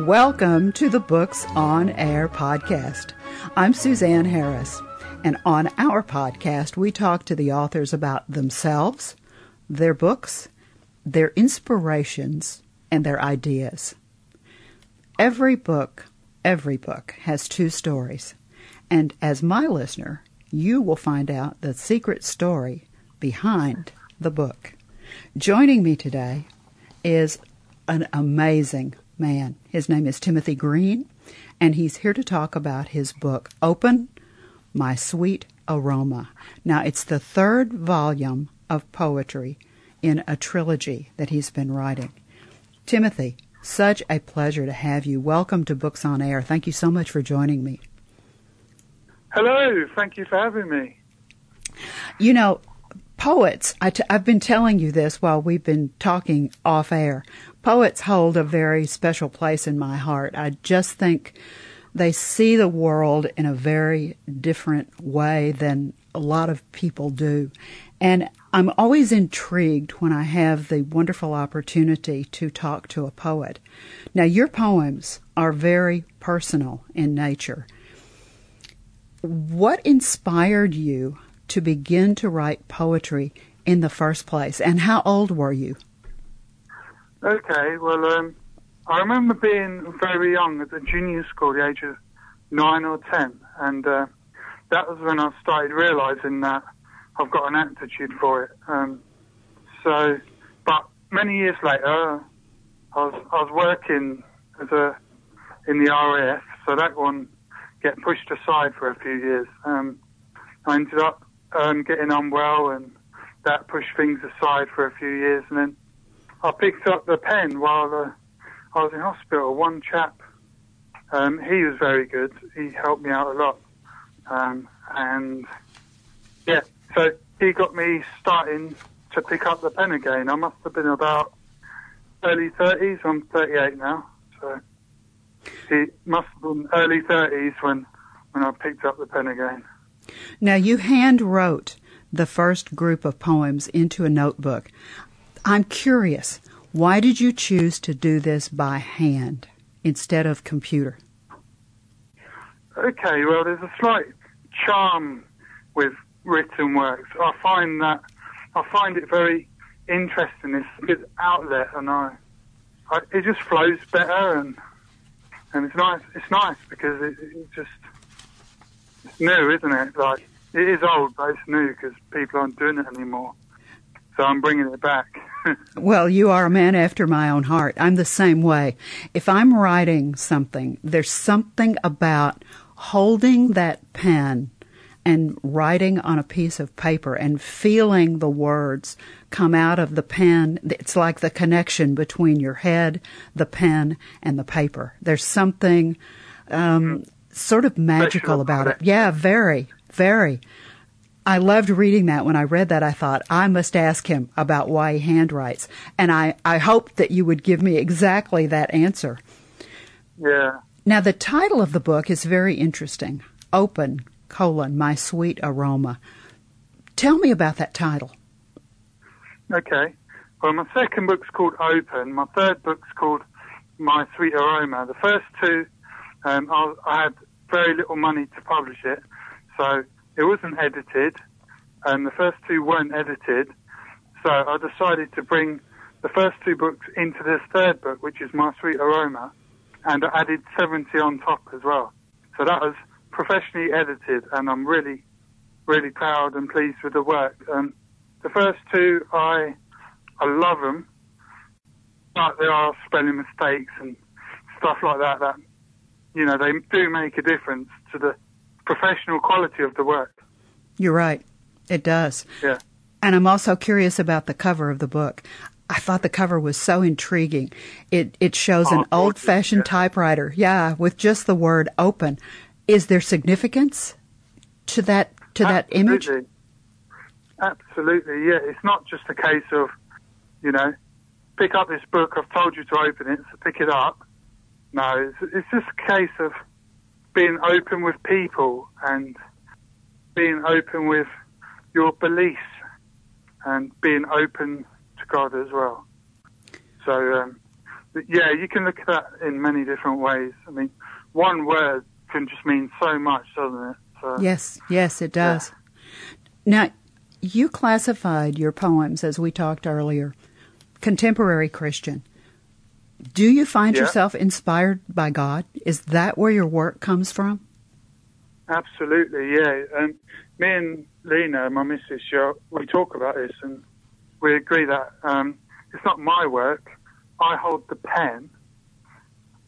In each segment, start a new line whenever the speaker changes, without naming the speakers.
Welcome to the Books on Air podcast. I'm Suzanne Harris, and on our podcast, we talk to the authors about themselves, their books, their inspirations, and their ideas. Every book, every book has two stories, and as my listener, you will find out the secret story behind the book. Joining me today is an amazing man. His name is Timothy Green, and he's here to talk about his book, Open My Sweet Aroma. Now, it's the third volume of poetry in a trilogy that he's been writing. Timothy, such a pleasure to have you. Welcome to Books on Air. Thank you so much for joining me.
Hello, thank you for having me.
You know, poets, i t- I've been telling you this while we've been talking off air. Poets hold a very special place in my heart. I just think they see the world in a very different way than a lot of people do. And I'm always intrigued when I have the wonderful opportunity to talk to a poet. Now, your poems are very personal in nature. What inspired you to begin to write poetry in the first place, and how old were you?
Okay, well, um, I remember being very young at the junior school, the age of nine or ten, and uh, that was when I started realising that I've got an aptitude for it. Um, so, but many years later, I was I was working as a in the RAF, so that one get pushed aside for a few years. Um, I ended up um, getting on well, and that pushed things aside for a few years, and then I picked up the pen while uh, I was in hospital. One chap, um, he was very good. He helped me out a lot, um, and yeah, so he got me starting to pick up the pen again. I must have been about early thirties. I'm 38 now, so it must have been early 30s when when I picked up the pen again.
Now you hand wrote the first group of poems into a notebook. I'm curious, why did you choose to do this by hand instead of computer?
Okay, well, there's a slight charm with written works. I find that I find it very interesting. It's a good outlet, and I, I it just flows better, and and it's nice. It's nice because it, it just it's new, isn't it? Like it is old, but it's new because people aren't doing it anymore. So I'm bringing it back.
well, you are a man after my own heart. I'm the same way. If I'm writing something, there's something about holding that pen and writing on a piece of paper and feeling the words come out of the pen. It's like the connection between your head, the pen, and the paper. There's something um, sort of magical about it. Yeah, very, very. I loved reading that. When I read that, I thought, I must ask him about why he handwrites. And I, I hoped that you would give me exactly that answer.
Yeah.
Now, the title of the book is very interesting Open, colon, My Sweet Aroma. Tell me about that title.
Okay. Well, my second book's called Open. My third book's called My Sweet Aroma. The first two, um, I, I had very little money to publish it, so it wasn't edited, and the first two weren't edited. So I decided to bring the first two books into this third book, which is My Sweet Aroma, and I added 70 on top as well. So that was professionally edited, and I'm really, really proud and pleased with the work. Um, the first two, I, I love them, but there are spelling mistakes and stuff like that that, you know, they do make a difference to the professional quality of the work.
You're right. It does.
Yeah.
And I'm also curious about the cover of the book. I thought the cover was so intriguing. It it shows oh, an old fashioned yeah. typewriter. Yeah, with just the word open. Is there significance to that to
Absolutely.
that image?
Absolutely, yeah. It's not just a case of, you know, pick up this book, I've told you to open it, so pick it up. No, it's, it's just a case of being open with people and being open with your beliefs and being open to God as well. So um, yeah, you can look at that in many different ways. I mean, one word can just mean so much, doesn't it? So,
yes, yes, it does. Yeah. Now, you classified your poems, as we talked earlier, contemporary Christian. Do you find
Yeah.
yourself inspired by God? Is that where your work comes from?
Absolutely, yeah. Um, me and Lena, my missus, we talk about this and we agree that um, it's not my work. I hold the pen,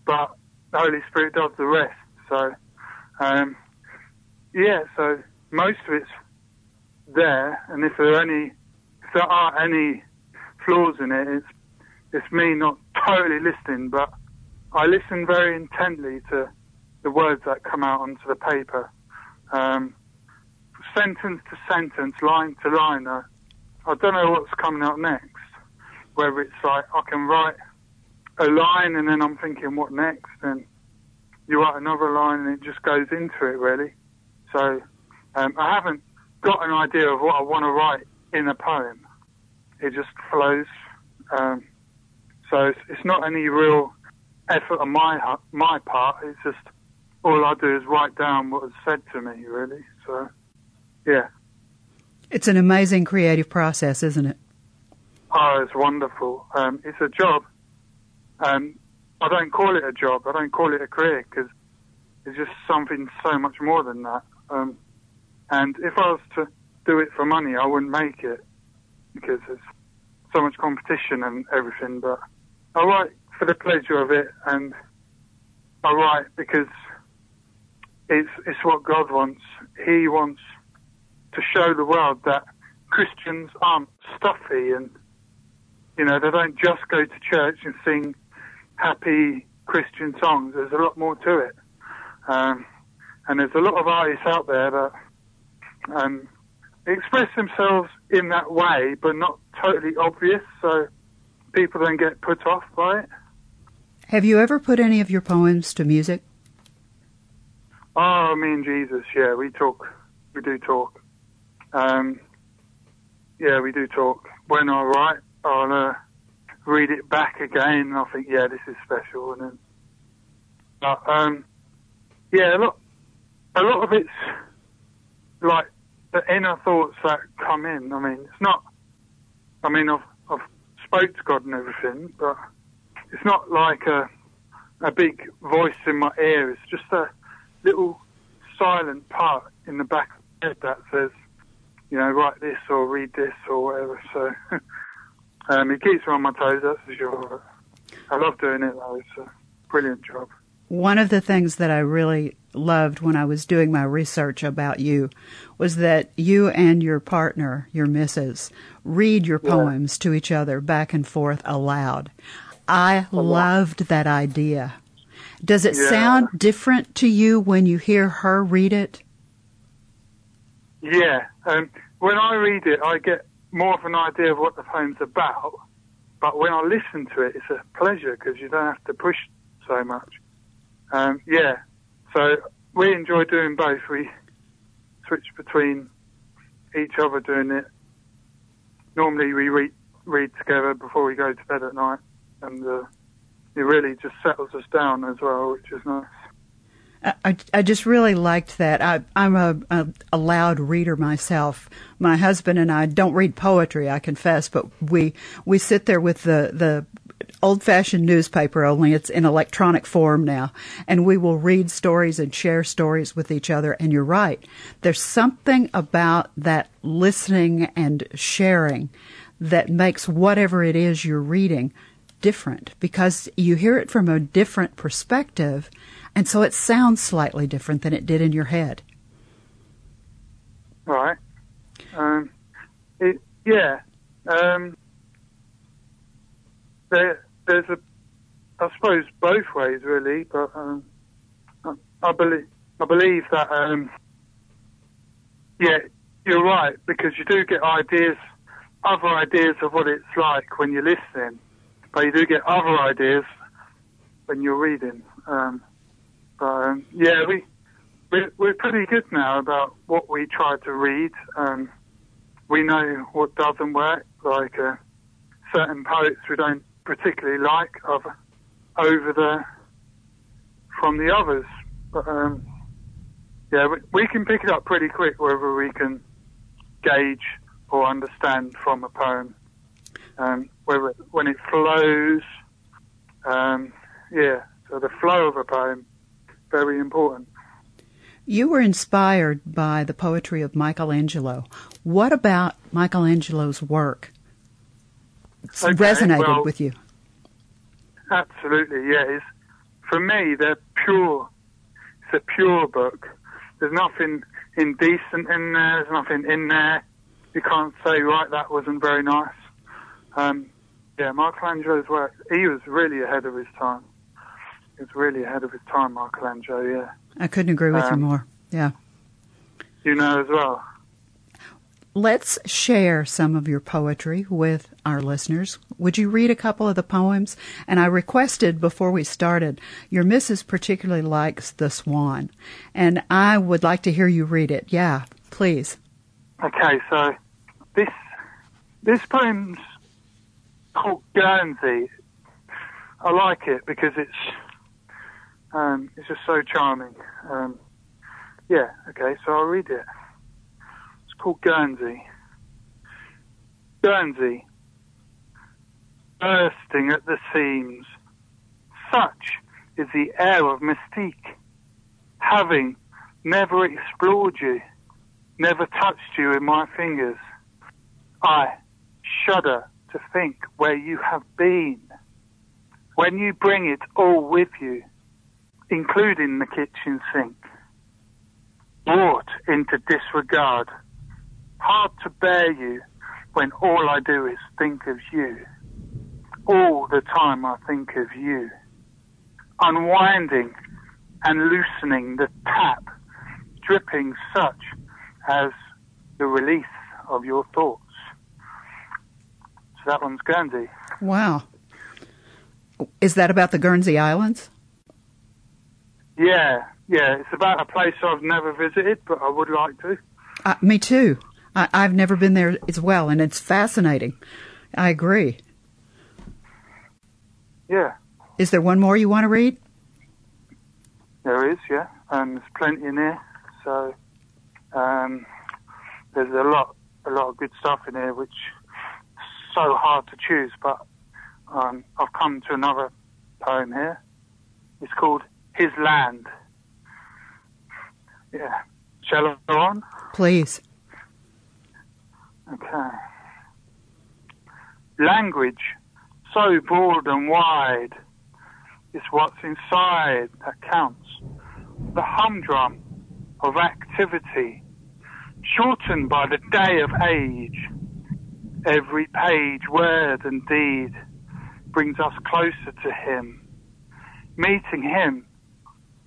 but the Holy Spirit does the rest. So, um, yeah, so most of it's there, and if there are any, if there are any flaws in it, it's it's me not totally listening, but I listen very intently to the words that come out onto the paper, um, sentence to sentence, line to line. Uh, I don't know what's coming out next. Whether it's like I can write a line and then I'm thinking what next, and you write another line and it just goes into it really. So um, I haven't got an idea of what I want to write in a poem. It just flows. Um, so it's, it's not any real effort on my my part. It's just all I do is write down what was said to me, really. So, yeah.
It's an amazing creative process, isn't it?
Oh, it's wonderful. Um, it's a job. Um, I don't call it a job. I don't call it a career because it's just something so much more than that. Um, and if I was to do it for money, I wouldn't make it because there's so much competition and everything. But I write for the pleasure of it, and I write because it's it's what God wants. He wants to show the world that Christians aren't stuffy and you know they don't just go to church and sing happy Christian songs. There's a lot more to it, um, and there's a lot of artists out there that um, express themselves in that way, but not totally obvious. So people don't get put off by it.
Have you ever put any of your poems to music?
Oh, me and Jesus, yeah, we talk. We do talk. Um, yeah, we do talk. When I write, I'll uh, read it back again, and I think, yeah, this is special. And then, but, um, yeah, a lot, a lot of it's like the inner thoughts that come in. I mean, it's not. I mean, I've God and everything, but it's not like a a big voice in my ear. It's just a little silent part in the back of the head that says, you know, write this or read this or whatever. So um, it keeps me on my toes, that's for sure. I love doing it though. It's a brilliant job.
One of the things that I really loved when I was doing my research about you was that you and your partner, your missus, read your
Yeah.
poems to each other back and forth aloud. I loved that idea. Does it
Yeah.
sound different to you when you hear her read it?
Yeah. Um, when I read it, I get more of an idea of what the poem's about. But when I listen to it, it's a pleasure because you don't have to push so much. Um, yeah. So we enjoy doing both. We switch between each other doing it. Normally we read, read together before we go to bed at night. And uh, it really just settles us down as well, which is nice.
I, I just really liked that. I, I'm a, a, a loud reader myself. My husband and I don't read poetry, I confess, but we we sit there with the the old fashioned newspaper. Only it's in electronic form now, and we will read stories and share stories with each other. And you're right. There's something about that listening and sharing that makes whatever it is you're reading different because you hear it from a different perspective and so it sounds slightly different than it did in your head.
Right. Um, it, yeah. Um, there's a, I suppose both ways really, but um, I, I believe, I believe that, um, yeah, you're right because you do get ideas, other ideas of what it's like when you're listening, but you do get other ideas when you're reading. Um, but um, yeah, we we're, we're pretty good now about what we try to read. Um, we know what doesn't work, like uh, certain poets we don't particularly like. Other over the from the others. But um, yeah, we, can pick it up pretty quick whether we can gauge or understand from a poem. Um, whether when it flows, um, yeah. So the flow of a poem, very important.
You were inspired by the poetry of Michelangelo. What about Michelangelo's work
Okay,
resonated
well-
with you?
Absolutely, yeah. It's, for me, they're pure. It's a pure book. There's nothing indecent in there. There's nothing in there. You can't say, right, that wasn't very nice. Um, yeah, Michelangelo's work, he was really ahead of his time. He was really ahead of his time, Michelangelo, yeah.
I couldn't agree with you
Um,
more. Yeah.
You know as well.
Let's share some of your poetry with our listeners. Would you read a couple of the poems? And I requested before we started, your missus particularly likes The Swan, and I would like to hear you read it. Yeah, please.
Okay, so this this poem's called Guernsey. I like it because it's um, it's just so charming. Um, yeah, okay, so I'll read it. Called Guernsey. Guernsey, bursting at the seams. Such is the air of mystique, having never explored you never touched you in my fingers. I shudder to think where you have been. When you bring it all with you, including the kitchen sink, brought into disregard, hard to bear you when all I do is think of you. All the time I think of you. Unwinding and loosening the tap, dripping such as the release of your thoughts. So that one's Guernsey.
Wow. Is that about the Guernsey Islands?
Yeah, yeah, it's about a place I've never visited, but I would like to.
Uh, me too. I, I've never been there as well, and it's fascinating. I agree.
Yeah,
Is there one more you want to read?
there is, yeah. Um, there's plenty in there. so um, there's a lot, a lot of good stuff in there, which is so hard to choose. But um, I've come to another poem here. It's called "His Land." Yeah, shall I go on?
Please.
Okay. Language, so broad and wide, is what's inside that counts. The humdrum of activity, shortened by the day of age. Every page, word and deed brings us closer to Him. Meeting Him,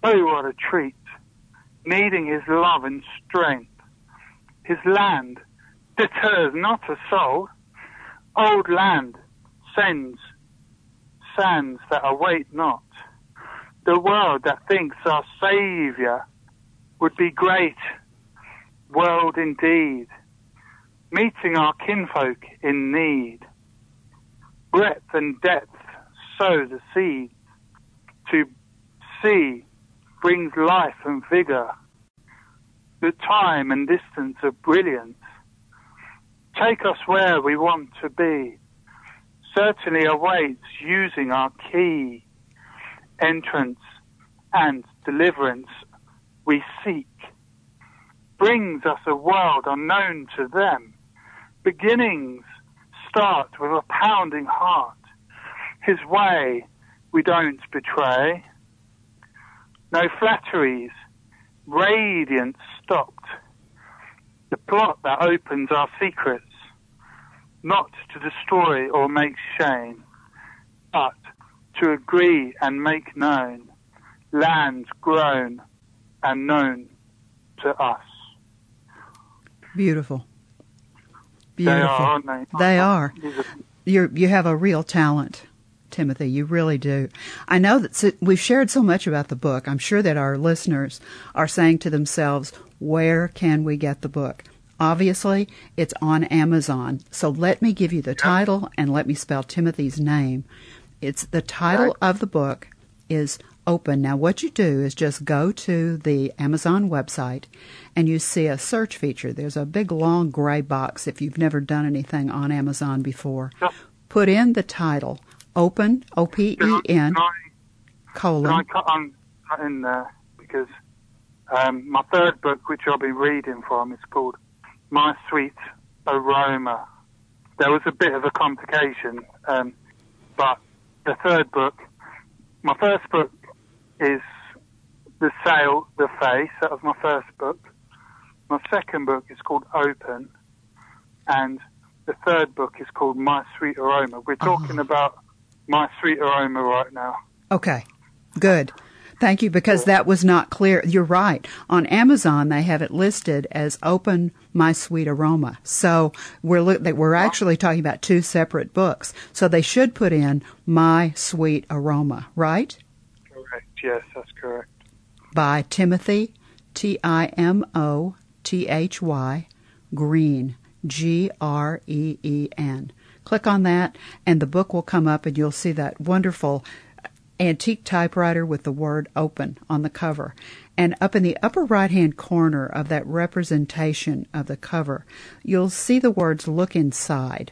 oh what a treat. Needing His love and strength. His land, deters not a soul. Old land sends sands that await not. The world that thinks our Saviour would be great, world indeed, meeting our kinfolk in need. Breadth and depth sow the seed. To see brings life and vigour. The time and distance of brilliance take us where we want to be. Certainly awaits using our key. Entrance and deliverance we seek. Brings us a world unknown to them. Beginnings start with a pounding heart. His way we don't betray. No flatteries, radiance stopped. The plot that opens our secrets, not to destroy or make shame, but to agree and make known, lands grown and known to us.
Beautiful.
They
Beautiful.
are, aren't they?
They are.
Are
You're, you have a real talent, Timothy. You really do. I know that we've shared so much about the book. I'm sure that our listeners are saying to themselves, where can we get the book? Obviously, it's on Amazon. So let me give you the title and let me spell Timothy's name. It's the title
Right.
of the book is Open. Now, what you do is just go to the Amazon website and you see a search feature. There's a big long gray box if you've never done anything on Amazon before.
Yep.
Put in the title Open, O P E N,
Can I, N, can I, can
colon.
cut, on, in there? Because um, my third book, which I'll be reading from, is called My Sweet Aroma. There was a bit of a complication, um, but the third book, my first book is The Sail, The Face. That was my first book. My second book is called Open, and the third book is called My Sweet Aroma. We're talking about My Sweet Aroma right now.
Okay, good. Thank you, because that was not clear. You're right. On Amazon, they have it listed as "Open My Sweet Aroma." So we're look, that we're actually talking about two separate books. So they should put in "My Sweet Aroma," right?
Correct. Yes, that's correct.
By Timothy T I M O T H Y Green G R E E N. Click on that, and the book will come up, and you'll see that wonderful antique typewriter with the word open on the cover. And up in the upper right hand corner of that representation of the cover, you'll see the words look inside.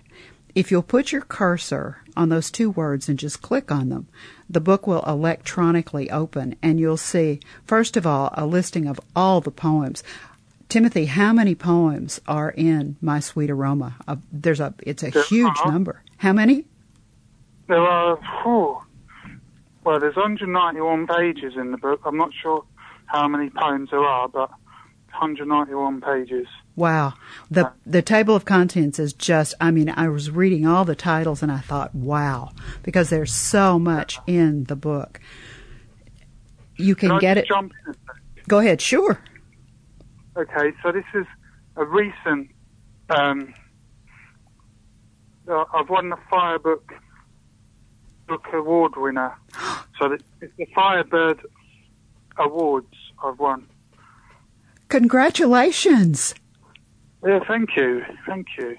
If you'll put your cursor on those two words and just click on them, the book will electronically open and you'll see, first of all, a listing of all the poems. Timothy, how many poems are in My Sweet Aroma? Uh, there's a, it's a
There
huge
are.
number. How many?
There are, whew, well, there's 191 pages in the book. I'm not sure how many poems there are, but 191 pages.
Wow. The the table of contents is just I mean, I was reading all the titles and I thought, wow, because there's so much in the book. You can
Can
get it? Go ahead, sure.
Okay, so this is a recent. Um, uh, I've won the Firebird Book Award winner. So the- it's the Firebird Awards I've won.
Congratulations.
Yeah, thank you, thank you.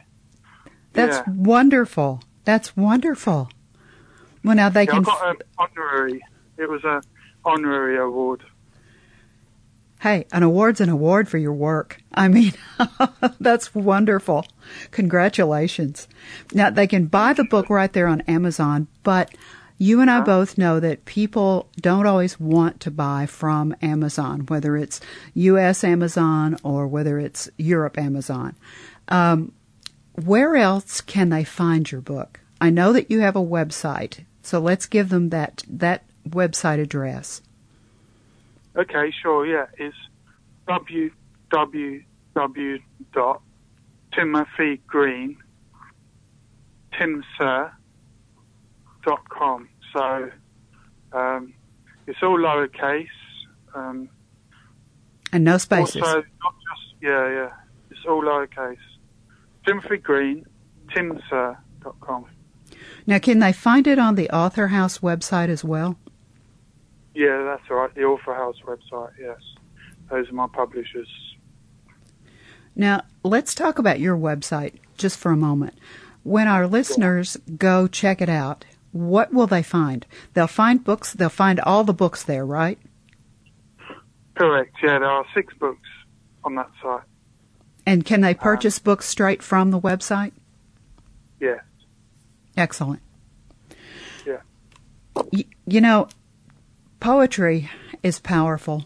That's
Yeah.
wonderful. That's wonderful. Well, now they
Yeah, I
can.
got an honorary. It was an honorary award.
Hey, an award's an award for your work. I mean, that's wonderful. Congratulations. Now, they can buy the book right there on Amazon, but you and I both know that people don't always want to buy from Amazon, whether it's U.S. Amazon or whether it's Europe Amazon. Um, where else can they find your book? I know that you have a website, so let's give them that, that website address.
Okay, sure, yeah. It's www.timothygreen, timsir.com. So um, it's all lowercase. Um,
And no spaces.
Also, not just, yeah, yeah. It's all lowercase. Timothy Green, timsir.com.
Now, can they find it on the Author House website as well?
Yeah, that's right. The Author House website, yes. Those are my publishers.
Now, let's talk about your website just for a moment. When our listeners go check it out, what will they find? They'll find books, they'll find all the books there, right?
Correct, yeah. There are six books on that site.
And can they um, purchase books straight from the website?
Yes.
Excellent.
Yeah.
Y- you know, poetry is powerful.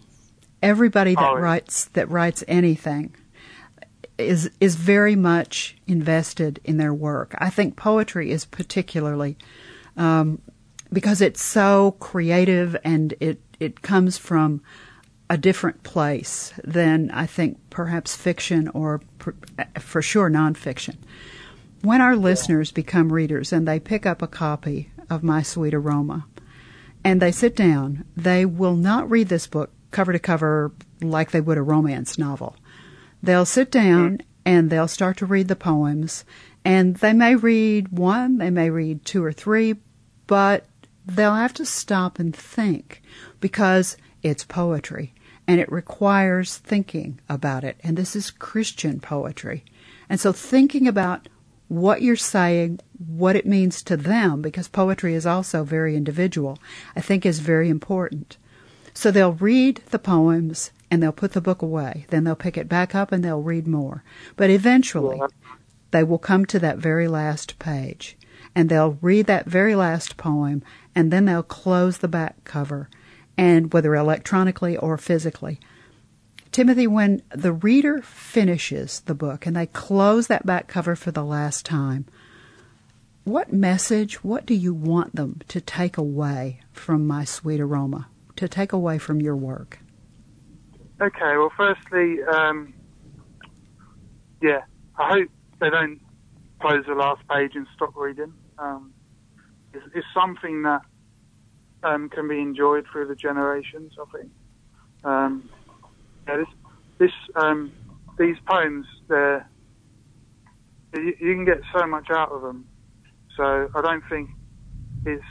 Everybody that
Oh,
writes that writes anything is is very much invested in their work. I think poetry is particularly um, because it's so creative and it it comes from a different place than I think perhaps fiction or per, for sure nonfiction. When our listeners become readers and they pick up a copy of My Sweet Aroma and they sit down, they will not read this book cover to cover like they would a romance novel. They'll sit down hmm. and they'll start to read the poems, and they may read one, they may read two or three, but they'll have to stop and think because it's poetry and it requires thinking about it. And this is Christian poetry. And so thinking about what you're saying, what it means to them, because poetry is also very individual, I think is very important. So they'll read the poems and they'll put the book away. Then they'll pick it back up and they'll read more. But eventually, they will come to that very last page and they'll read that very last poem and then they'll close the back cover and whether electronically or physically. Timothy, when the reader finishes the book and they close that back cover for the last time, what message, what do you want them to take away from My Sweet Aroma, to take away from your work?
Okay, well, firstly, um, yeah, I hope they don't close the last page and stop reading. Um, it's, it's something that um, can be enjoyed through the generations. I think. Um, yeah, this, this, um, these poems, they're you, you can get so much out of them. So I don't think it's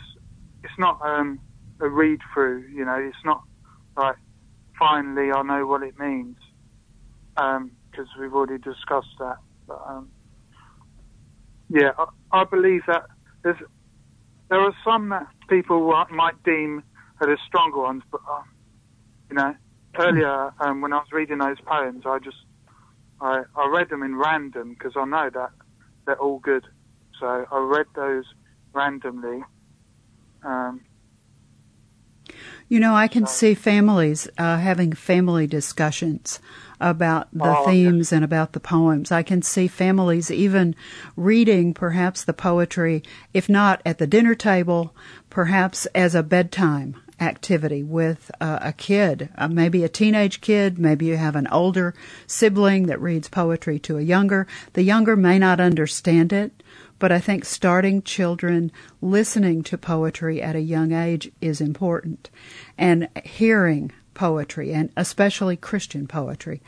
it's not um, a read through. You know, it's not like finally I know what it means because we've already discussed that. But um, yeah, I, I believe that there's there are some that people might deem are the stronger ones, but um, you know, earlier um, when I was reading those poems, I just I, I read them in random because I know that they're all good. So I read those randomly. Um,
You know, I can see families uh, having family discussions about the
Oh, okay.
themes and about the poems. I can see families even reading perhaps the poetry, if not at the dinner table, perhaps as a bedtime activity with uh, a kid, uh, maybe a teenage kid, maybe you have an older sibling that reads poetry to a younger. The younger may not understand it, but I think starting children listening to poetry at a young age is important. And hearing poetry, and especially Christian poetry,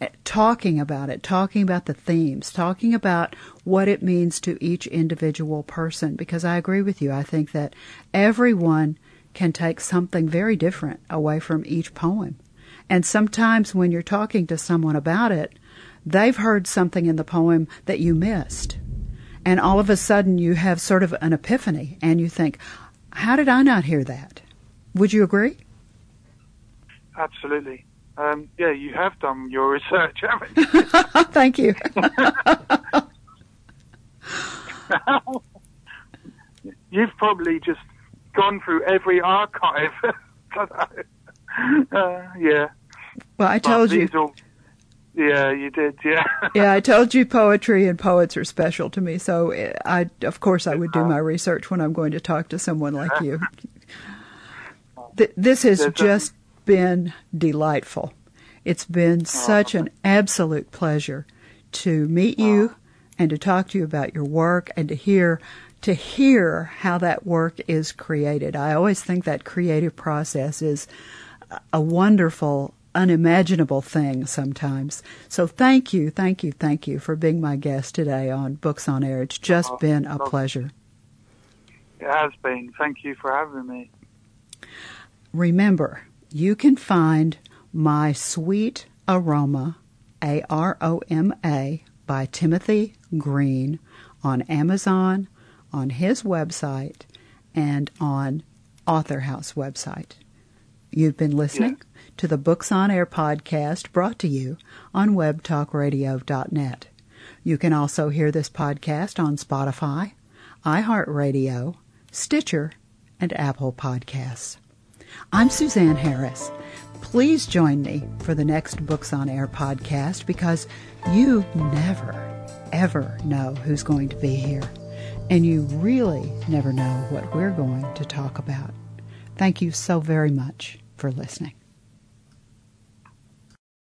eh, talking about it, talking about the themes, talking about what it means to each individual person. Because I agree with you. I think that everyone can take something very different away from each poem. And sometimes when you're talking to someone about it, they've heard something in the poem that you missed. And all of a sudden you have sort of an epiphany and you think, how did I not hear that? Would you agree?
absolutely. Um, yeah, you have done your research, haven't you?
Thank you.
You've probably just gone through every archive. uh, yeah.
Well, I
But
told you.
these all- yeah, you did. Yeah.
Yeah, I told you poetry and poets are special to me. So eh, I, of course, I would do my research when I'm going to talk to someone like you. Th- This has just been delightful. It's been such an absolute pleasure to meet you and to talk to you about your work and to hear to hear how that work is created. I always think that creative process is a wonderful, unimaginable thing sometimes. So thank you, thank you, thank you for being my guest today on Books on Air. It's just
Oh,
been a pleasure.
It has been. Thank you for having me.
Remember, you can find My Sweet Aroma, A R O M A, by Timothy Green on Amazon, on his website, and on Author House website. You've been listening to the Books on Air podcast brought to you on webtalkradio.net. You can also hear this podcast on Spotify, iHeartRadio, Stitcher, and Apple Podcasts. I'm Suzanne Harris. Please join me for the next Books on Air podcast because you never, ever know who's going to be here. And you really never know what we're going to talk about. Thank you so very much for listening.